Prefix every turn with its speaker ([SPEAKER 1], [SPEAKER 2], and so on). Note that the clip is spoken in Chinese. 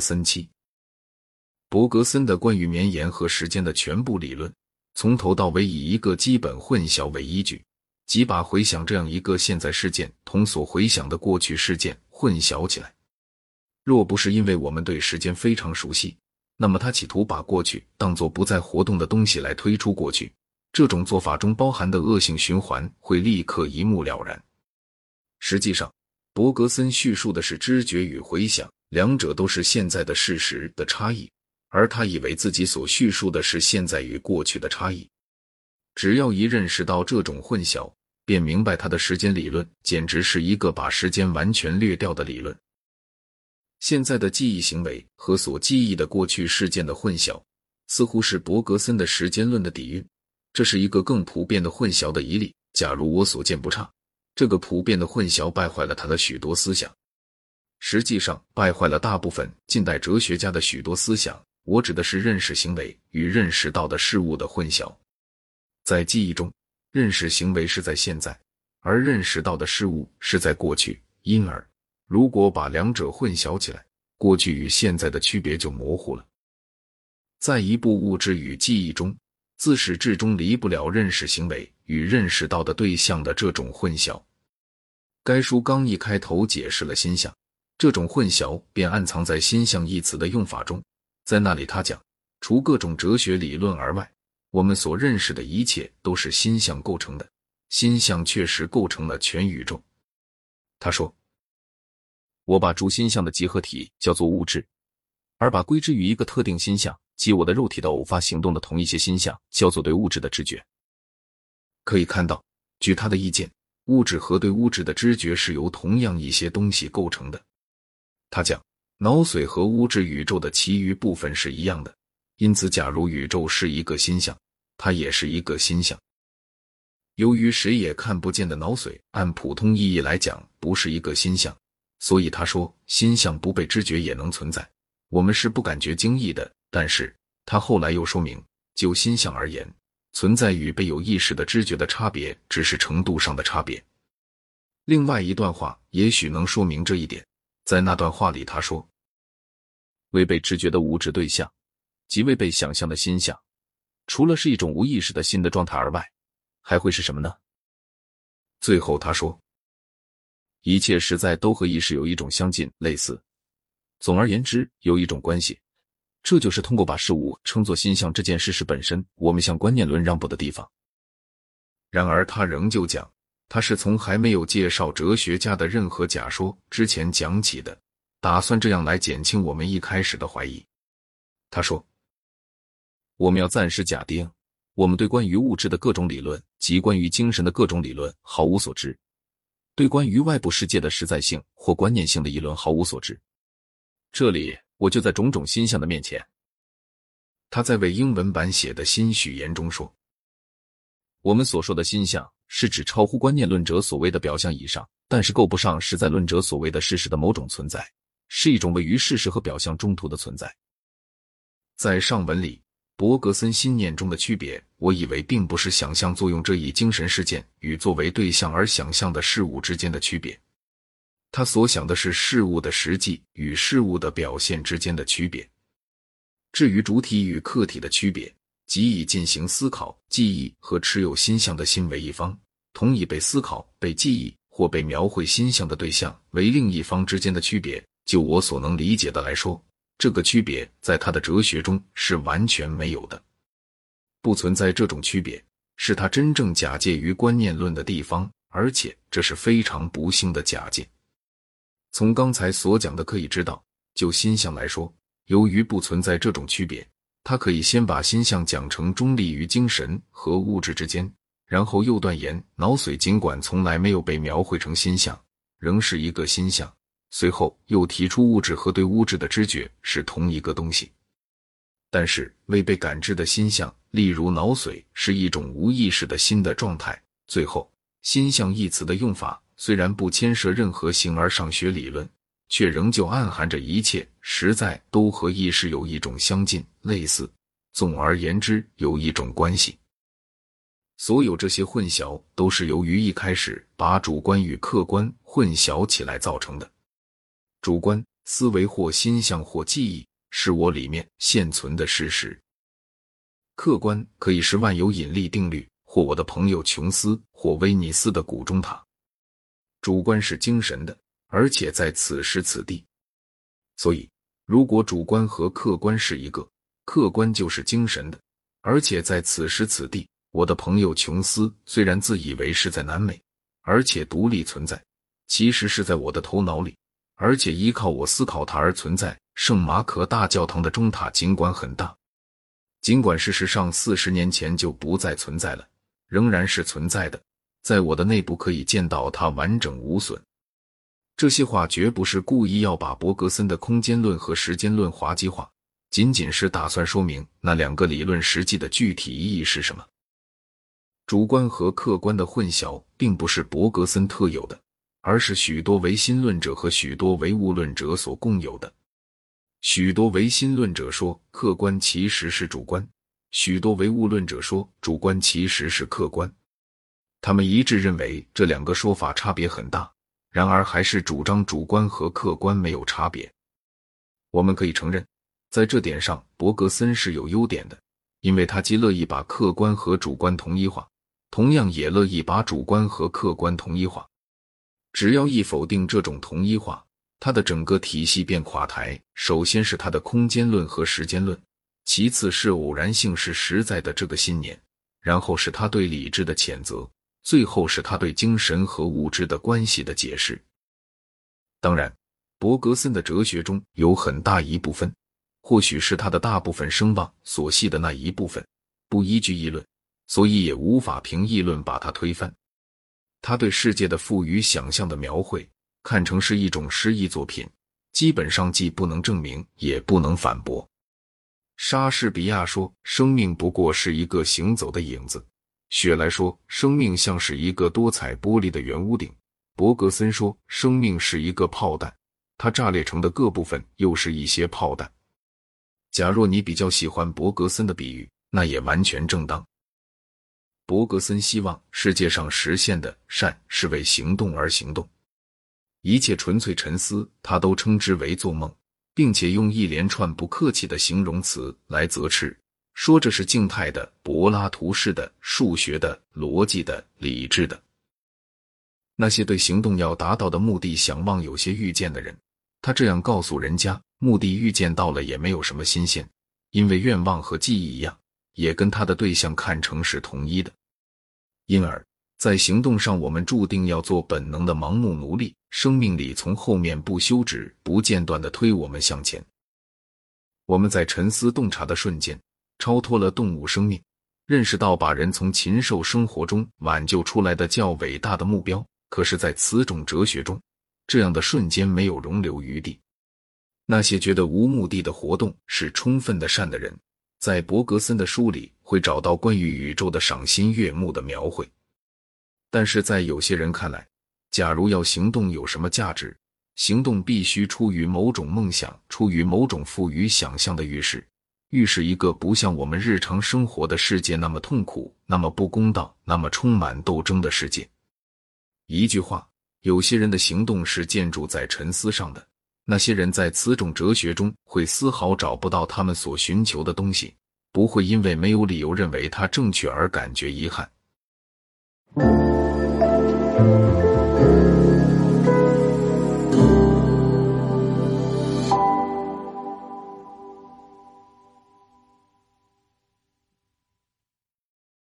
[SPEAKER 1] 森七。伯格森的关于绵延和时间的全部理论，从头到尾以一个基本混淆为依据，即把回想这样一个现在事件同所回想的过去事件混淆起来。若不是因为我们对时间非常熟悉，那么他企图把过去当作不再活动的东西来推出过去，这种做法中包含的恶性循环会立刻一目了然。实际上，伯格森叙述的是知觉与回想两者都是现在的事实的差异，而他以为自己所叙述的是现在与过去的差异。只要一认识到这种混淆，便明白他的时间理论简直是一个把时间完全略掉的理论。现在的记忆行为和所记忆的过去事件的混淆，似乎是伯格森的时间论的底蕴。这是一个更普遍的混淆的一例。假如我所见不差，这个普遍的混淆败坏了他的许多思想，实际上败坏了大部分近代哲学家的许多思想。我指的是认识行为与认识到的事物的混淆。在记忆中，认识行为是在现在，而认识到的事物是在过去，因而。如果把两者混淆起来，过去与现在的区别就模糊了。在一部物质与记忆中，自始至终离不了认识行为与认识到的对象的这种混淆。该书刚一开头解释了心象，这种混淆便暗藏在“心象”一词的用法中。在那里，他讲，除各种哲学理论而外，我们所认识的一切都是心象构成的。心象确实构成了全宇宙。他说。我把诸心象的集合体叫做物质，而把归之于一个特定心象即我的肉体的偶发行动的同一些心象叫做对物质的知觉。可以看到，据他的意见，物质和对物质的知觉是由同样一些东西构成的。他讲，脑髓和物质宇宙的其余部分是一样的，因此，假如宇宙是一个心象，它也是一个心象。由于谁也看不见的脑髓，按普通意义来讲，不是一个心象。所以他说，心象不被知觉也能存在，我们是不感觉惊异的。但是他后来又说明，就心象而言，存在与被有意识的知觉的差别只是程度上的差别。另外一段话也许能说明这一点，在那段话里他说，未被知觉的物质对象，即未被想象的心象，除了是一种无意识的新的状态而外，还会是什么呢？最后他说。一切实在都和意识有一种相近、类似。总而言之，有一种关系。这就是通过把事物称作心象这件事实本身，我们向观念论让步的地方。然而，他仍旧讲，他是从还没有介绍哲学家的任何假说之前讲起的，打算这样来减轻我们一开始的怀疑。他说：“我们要暂时假定，我们对关于物质的各种理论及关于精神的各种理论毫无所知。”对关于外部世界的实在性或观念性的议论毫无所知。这里我就在种种心象的面前。他在为英文版写的新序言中说：“我们所说的心象，是指超乎观念论者所谓的表象以上，但是够不上实在论者所谓的事实的某种存在，是一种位于事实和表象中途的存在。”在上文里。伯格森心念中的区别，我以为并不是想象作用这一精神事件与作为对象而想象的事物之间的区别，他所想的是事物的实际与事物的表现之间的区别。至于主体与客体的区别，即以进行思考、记忆和持有心象的心为一方，同以被思考、被记忆或被描绘心象的对象为另一方之间的区别，就我所能理解的来说。这个区别在他的哲学中是完全没有的，不存在这种区别，是他真正假借于观念论的地方，而且这是非常不幸的假借。从刚才所讲的可以知道，就心象来说，由于不存在这种区别，他可以先把心象讲成中立于精神和物质之间，然后又断言脑髓尽管从来没有被描绘成心象，仍是一个心象。随后又提出物质和对物质的知觉是同一个东西，但是未被感知的心象，例如脑髓，是一种无意识的新的状态。最后，心象一词的用法虽然不牵涉任何形而上学理论，却仍旧暗含着一切实在都和意识有一种相近、类似。总而言之，有一种关系。所有这些混淆都是由于一开始把主观与客观混淆起来造成的。主观思维或心象或记忆，是我里面现存的事实。客观可以是万有引力定律，或我的朋友琼斯，或威尼斯的古钟塔。主观是精神的，而且在此时此地。所以，如果主观和客观是一个，客观就是精神的，而且在此时此地。我的朋友琼斯虽然自以为是在南美，而且独立存在，其实是在我的头脑里，而且依靠我思考它而存在。圣马可大教堂的钟塔尽管很大，尽管事实上四十年前就不再存在了，仍然是存在的，在我的内部可以见到它完整无损。这些话绝不是故意要把伯格森的空间论和时间论滑稽化，仅仅是打算说明那两个理论实际的具体意义是什么。主观和客观的混淆并不是伯格森特有的，而是许多唯心论者和许多唯物论者所共有的。许多唯心论者说客观其实是主观，许多唯物论者说主观其实是客观。他们一致认为这两个说法差别很大，然而还是主张主观和客观没有差别。我们可以承认，在这点上伯格森是有优点的，因为他既乐意把客观和主观统一化。同样也乐意把主观和客观统一化，只要一否定这种统一化，他的整个体系便垮台。首先是他的空间论和时间论，其次是偶然性是实在的这个信念，然后是他对理智的谴责，最后是他对精神和物质的关系的解释。当然，伯格森的哲学中有很大一部分，或许是他的大部分声望所系的那一部分，不依据议论。所以也无法凭议论把它推翻。他对世界的赋予想象的描绘，看成是一种诗意作品，基本上既不能证明，也不能反驳。莎士比亚说：“生命不过是一个行走的影子。”雪莱说：“生命像是一个多彩玻璃的圆屋顶。”伯格森说：“生命是一个炮弹，它炸裂成的各部分又是一些炮弹。”假若你比较喜欢伯格森的比喻，那也完全正当。伯格森希望世界上实现的善是为行动而行动，一切纯粹沉思，他都称之为做梦，并且用一连串不客气的形容词来责斥，说这是静态的、柏拉图式的、数学的、逻辑的、理智的。那些对行动要达到的目的想望有些预见的人，他这样告诉人家：目的预见到了也没有什么新鲜，因为愿望和记忆一样，也跟他的对象看成是同一的。因而，在行动上，我们注定要做本能的盲目奴隶。生命里从后面不休止、不间断的推我们向前。我们在沉思洞察的瞬间，超脱了动物生命，认识到把人从禽兽生活中挽救出来的较伟大的目标。可是，在此种哲学中，这样的瞬间没有容留余地。那些觉得无目的的活动是充分的善的人。在伯格森的书里会找到关于宇宙的赏心悦目的描绘，但是在有些人看来，假如要行动有什么价值，行动必须出于某种梦想，出于某种富于想象的预示，预示一个不像我们日常生活的世界那么痛苦、那么不公道、那么充满斗争的世界。一句话，有些人的行动是建筑在沉思上的。那些人在此种哲学中会丝毫找不到他们所寻求的东西，不会因为没有理由认为它正确而感觉遗憾。